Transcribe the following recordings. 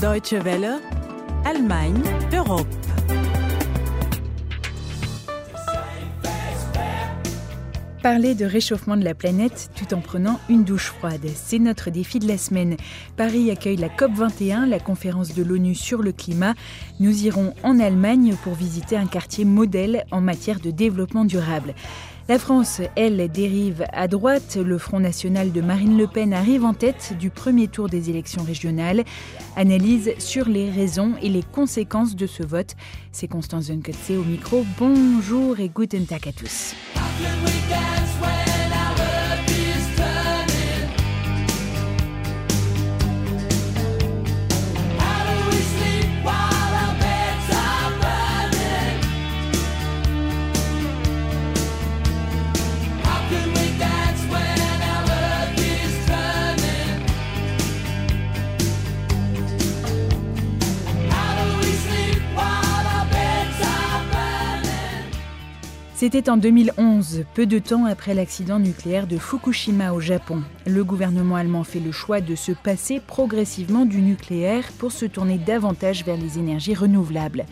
Deutsche Welle, Allemagne, Europe. Parler de réchauffement de la planète tout en prenant une douche froide, c'est notre défi de la semaine. Paris accueille la COP21, la conférence de l'ONU sur le climat. Nous irons en Allemagne pour visiter un quartier modèle en matière de développement durable. La France, elle, dérive à droite. Le Front national de Marine Le Pen arrive en tête du premier tour des élections régionales. Analyse sur les raisons et les conséquences de ce vote. C'est Constance Zunkotze au micro. Bonjour et guten Tag à tous. C'était en 2011, peu de temps après l'accident nucléaire de Fukushima au Japon. Le gouvernement allemand fait le choix de se passer progressivement du nucléaire pour se tourner davantage vers les énergies renouvelables.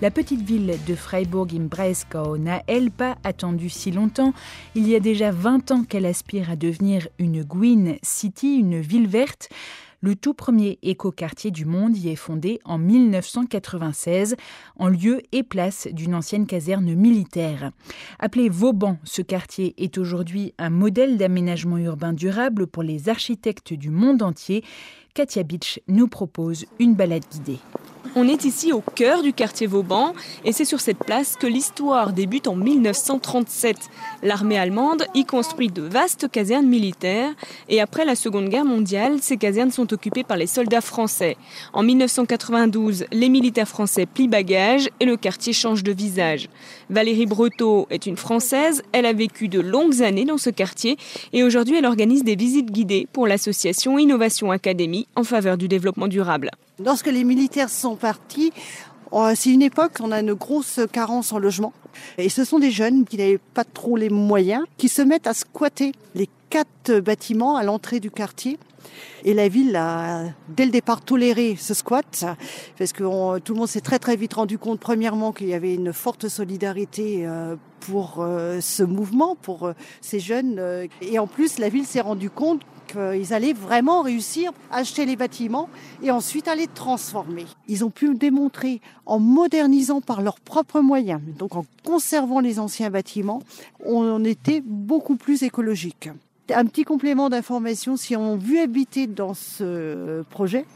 La petite ville de Freiburg im Breisgau n'a, elle, pas attendu si longtemps. Il y a déjà 20 ans qu'elle aspire à devenir une Green City, une ville verte. Le tout premier écoquartier du monde y est fondé en 1996, en lieu et place d'une ancienne caserne militaire. Appelé Vauban, ce quartier est aujourd'hui un modèle d'aménagement urbain durable pour les architectes du monde entier. Katia Beach nous propose une balade guidée. On est ici au cœur du quartier Vauban et c'est sur cette place que l'histoire débute en 1937. L'armée allemande y construit de vastes casernes militaires et après la Seconde Guerre mondiale, ces casernes sont occupées par les soldats français. En 1992, les militaires français plient bagages et le quartier change de visage. Valérie Breteau est une Française, elle a vécu de longues années dans ce quartier et aujourd'hui elle organise des visites guidées pour l'association Innovation Académie en faveur du développement durable. Lorsque les militaires sont partis, euh, c'est une époque où on a une grosse carence en logement. Et ce sont des jeunes qui n'avaient pas trop les moyens, qui se mettent à squatter les quatre bâtiments à l'entrée du quartier. Et la ville a, dès le départ, toléré ce squat, parce que tout le monde s'est très très vite rendu compte, premièrement, qu'il y avait une forte solidarité euh, pour euh, ce mouvement, pour ces jeunes. Et en plus, la ville s'est rendue compte qu'ils allaient vraiment réussir à acheter les bâtiments et ensuite à les transformer. Ils ont pu démontrer en modernisant par leurs propres moyens, donc en conservant les anciens bâtiments, on était beaucoup plus écologique. Un petit complément d'information, si on veut habiter dans ce projet,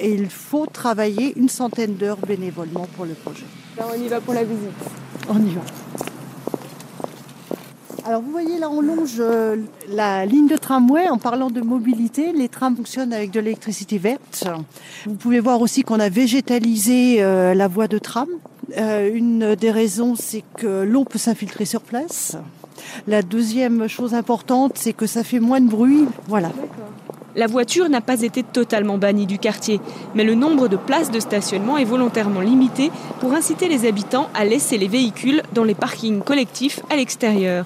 il faut travailler une centaine d'heures bénévolement pour le projet. on y va pour la visite. On y va. Alors vous voyez là on longe euh, la ligne de tramway en parlant de mobilité. Les trams fonctionnent avec de l'électricité verte. Vous pouvez voir aussi qu'on a végétalisé euh, la voie de tram. Euh, une des raisons c'est que l'eau peut s'infiltrer sur place. La deuxième chose importante c'est que ça fait moins de bruit. Voilà. La voiture n'a pas été totalement bannie du quartier, mais le nombre de places de stationnement est volontairement limité pour inciter les habitants à laisser les véhicules dans les parkings collectifs à l'extérieur.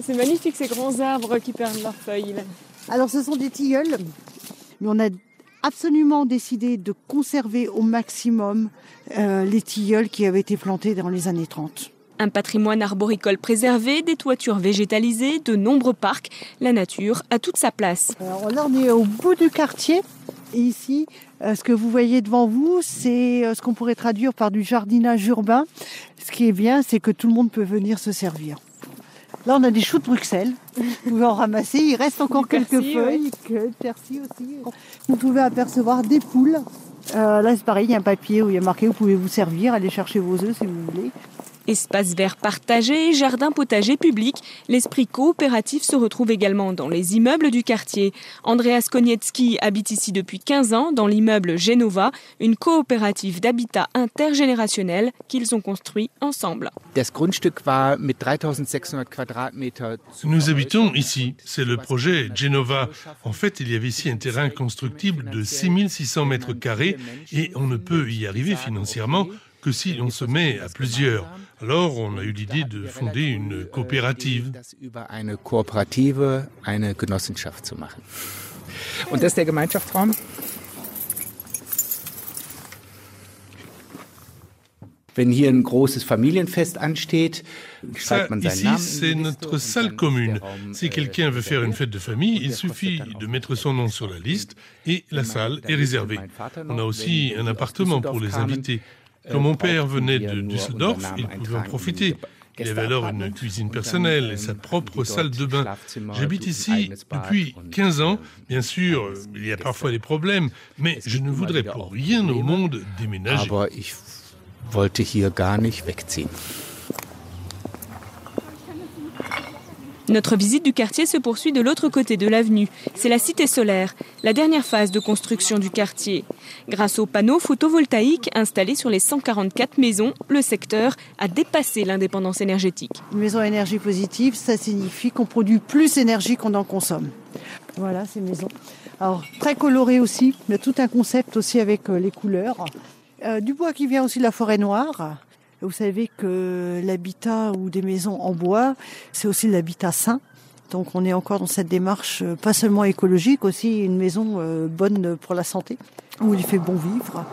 C'est magnifique ces grands arbres qui perdent leurs feuilles. Alors ce sont des tilleuls, mais on a absolument décidé de conserver au maximum euh, les tilleuls qui avaient été plantés dans les années 30. Un patrimoine arboricole préservé, des toitures végétalisées, de nombreux parcs, la nature a toute sa place. Alors là on est au bout du quartier et ici euh, ce que vous voyez devant vous c'est euh, ce qu'on pourrait traduire par du jardinage urbain. Ce qui est bien c'est que tout le monde peut venir se servir. Là, on a des choux de Bruxelles. Vous pouvez en ramasser. Il reste encore quelques feuilles. Que, persil aussi. Vous pouvez apercevoir des poules. Euh, là, c'est pareil, il y a un papier où il y a marqué vous pouvez vous servir, aller chercher vos œufs si vous voulez. Espace vert partagé, jardin potager public, l'esprit coopératif se retrouve également dans les immeubles du quartier. Andreas Koniecki habite ici depuis 15 ans dans l'immeuble Genova, une coopérative d'habitat intergénérationnel qu'ils ont construit ensemble. Nous habitons ici, c'est le projet Genova. En fait, il y avait ici un terrain constructible de 6600 mètres carrés et on ne peut y arriver financièrement que si l'on se met à plusieurs. Alors on a eu l'idée de fonder une coopérative. Und das der Gemeinschaftsraum? Ça, ici, c'est notre salle commune. Si quelqu'un veut faire une fête de famille, il suffit de mettre son nom sur la liste et la salle est réservée. On a aussi un appartement pour les invités. Quand mon père venait de Düsseldorf, il pouvait en profiter. Il avait alors une cuisine personnelle et sa propre salle de bain. J'habite ici depuis 15 ans. Bien sûr, il y a parfois des problèmes, mais je ne voudrais pour rien au monde déménager. Notre visite du quartier se poursuit de l'autre côté de l'avenue. C'est la cité solaire, la dernière phase de construction du quartier. Grâce aux panneaux photovoltaïques installés sur les 144 maisons, le secteur a dépassé l'indépendance énergétique. Une maison à énergie positive, ça signifie qu'on produit plus d'énergie qu'on en consomme. Voilà ces maisons. Alors très colorées aussi, mais tout un concept aussi avec euh, les couleurs. Euh, du bois qui vient aussi de la forêt noire. Vous savez que l'habitat ou des maisons en bois, c'est aussi l'habitat sain. Donc on est encore dans cette démarche euh, pas seulement écologique, aussi une maison euh, bonne pour la santé, où il fait bon vivre.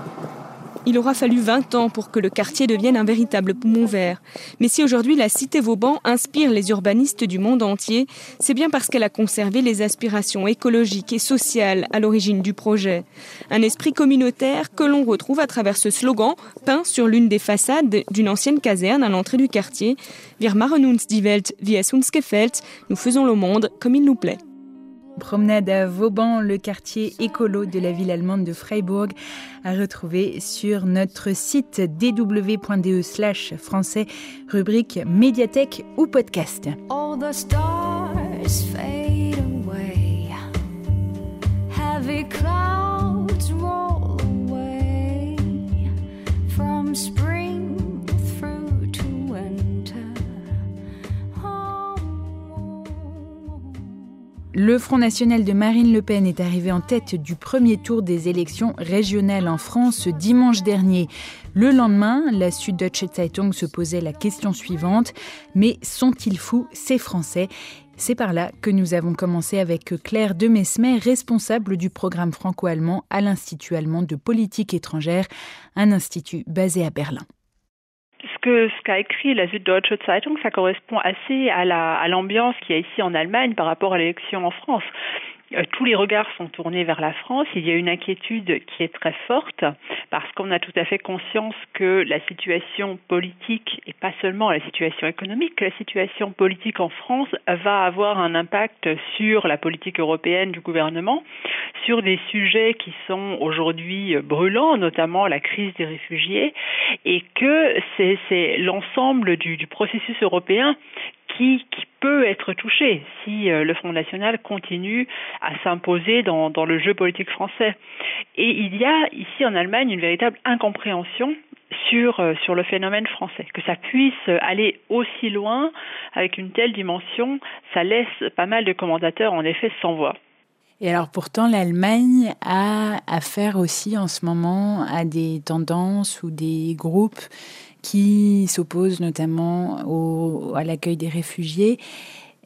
Il aura fallu 20 ans pour que le quartier devienne un véritable poumon vert. Mais si aujourd'hui la cité Vauban inspire les urbanistes du monde entier, c'est bien parce qu'elle a conservé les aspirations écologiques et sociales à l'origine du projet. Un esprit communautaire que l'on retrouve à travers ce slogan peint sur l'une des façades d'une ancienne caserne à l'entrée du quartier. Wir machen uns die Welt, wie es uns. Nous faisons le monde comme il nous plaît. Promenade à Vauban, le quartier écolo de la ville allemande de Freiburg, à retrouver sur notre site dw.de slash français, rubrique médiathèque ou podcast. All the stars fade Le Front national de Marine Le Pen est arrivé en tête du premier tour des élections régionales en France dimanche dernier. Le lendemain, la Süddeutsche Zeitung se posait la question suivante. Mais sont-ils fous, ces Français? C'est par là que nous avons commencé avec Claire de Mesmer, responsable du programme franco-allemand à l'Institut allemand de politique étrangère, un institut basé à Berlin que ce qu'a écrit la Süddeutsche Zeitung, ça correspond assez à la à l'ambiance qu'il y a ici en Allemagne par rapport à l'élection en France. Euh, tous les regards sont tournés vers la France. Il y a une inquiétude qui est très forte parce qu'on a tout à fait conscience que la situation politique et pas seulement la situation économique, que la situation politique en France va avoir un impact sur la politique européenne du gouvernement, sur des sujets qui sont aujourd'hui brûlants, notamment la crise des réfugiés, et que c'est l'ensemble du, du processus européen qui, peut être touché si euh, le Front National continue à s'imposer dans, dans le jeu politique français. Et il y a ici en Allemagne une véritable incompréhension sur, euh, sur le phénomène français. Que ça puisse aller aussi loin avec une telle dimension, ça laisse pas mal de commentateurs en effet sans voix. Et alors pourtant, l'Allemagne a affaire aussi en ce moment à des tendances ou des groupes qui s'opposent notamment au, à l'accueil des réfugiés.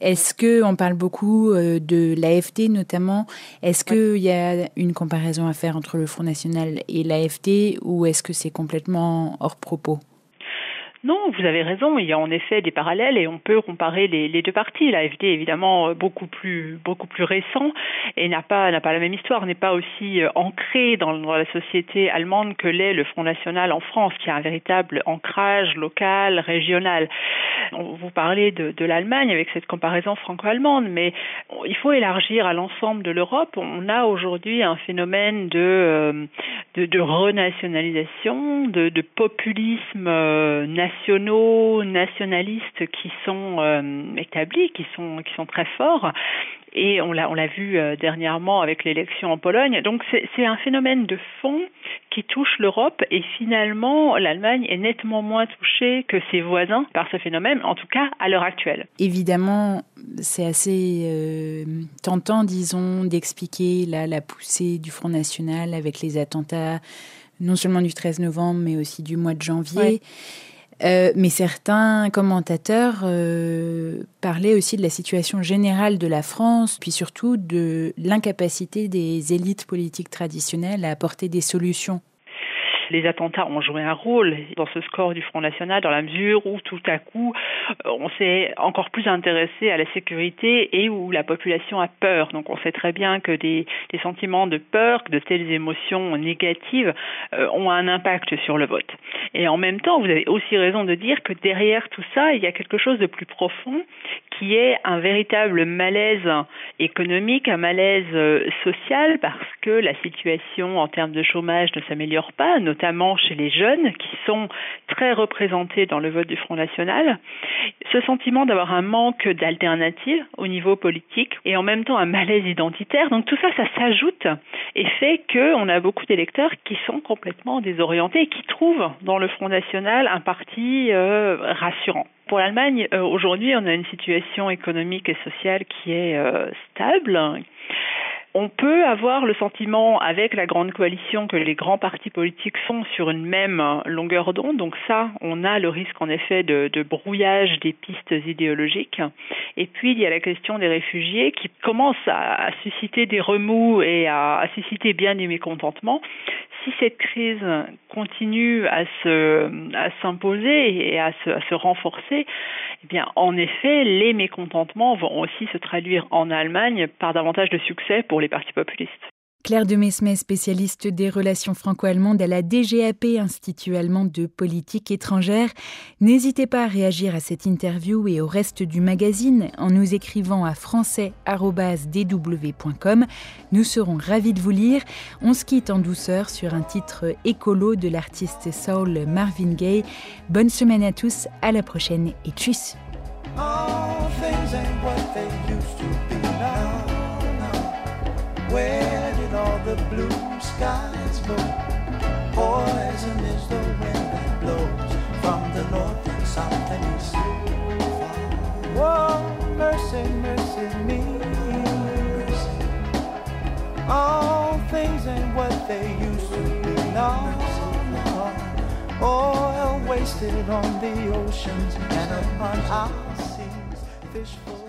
Est-ce que on parle beaucoup euh, de l'AFD notamment Est-ce qu'il y a une comparaison à faire entre le Front National et l'AFD ou est-ce que c'est complètement hors propos? Non, vous avez raison. Il y a en effet des parallèles et on peut comparer les, deux partis. L'AFD évidemment euh, beaucoup plus beaucoup plus récent et n'a pas n'a pas la même histoire, n'est pas aussi euh, ancré dans, la société allemande que l'est le Front National en France, qui a un véritable ancrage local, régional. Vous parlez de, l'Allemagne avec cette comparaison franco-allemande, mais il faut élargir à l'ensemble de l'Europe. On a aujourd'hui un phénomène de, euh, de, renationalisation, de populisme national nationaux, nationalistes qui sont euh, établis, qui sont qui sont très forts. Et on l'a on l'a vu euh, dernièrement avec l'élection en Pologne. Donc c'est un phénomène de fond qui touche l'Europe et finalement l'Allemagne est nettement moins touchée que ses voisins par ce phénomène, en tout cas à l'heure actuelle. Évidemment, c'est assez euh, tentant, disons, d'expliquer la, la poussée du Front National avec les attentats non seulement du 13 novembre, mais aussi du mois de janvier. Ouais. Euh, mais certains commentateurs euh, parlaient aussi de la situation générale de la France, puis surtout de l'incapacité des élites politiques traditionnelles à apporter des solutions les attentats ont joué un rôle dans ce score du Front National dans la mesure où tout à coup euh, on s'est encore plus intéressé à la sécurité et où la population a peur. Donc on sait très bien que des, sentiments de peur, que de telles émotions négatives euh, ont un impact sur le vote. Et en même temps, vous avez aussi raison de dire que derrière tout ça, il y a quelque chose de plus profond qui est un véritable malaise économique, un malaise euh, social parce que la situation en termes de chômage ne s'améliore pas, notamment chez les jeunes qui sont très représentés dans le vote du Front National. Ce sentiment d'avoir un manque d'alternatives au niveau politique et en même temps un malaise identitaire. Donc tout ça, ça s'ajoute et fait qu'on a beaucoup d'électeurs qui sont complètement désorientés et qui trouvent dans le Front National un parti euh, rassurant. Pour l'Allemagne, euh, aujourd'hui, on a une situation économique et sociale qui est euh, stable. On peut avoir le sentiment avec la grande coalition que les grands partis politiques sont sur une même longueur d'onde. Donc ça, on a le risque en effet de, brouillage des pistes idéologiques. Et puis il y a la question des réfugiés qui commence à, susciter des remous et à, susciter bien des mécontentements si cette crise continue à se à s'imposer et à se, renforcer, eh bien en effet les mécontentements vont aussi se traduire en Allemagne par davantage de succès pour les partis populistes. Claire de Mesmet, spécialiste des relations franco-allemandes à la DGAP, Institut allemand de politique étrangère. N'hésitez pas à réagir à cette interview et au reste du magazine en nous écrivant à français.dw.com. Nous serons ravis de vous lire. On se quitte en douceur sur un titre écolo de l'artiste soul Marvin Gaye. Bonne semaine à tous, à la prochaine et tchuss! Where did all the blue skies go? Poison is the wind that blows from the north and south and east. Whoa, mercy, mercy me. All things ain't what they used to be now. Oil wasted on the oceans and upon our seas. Fish full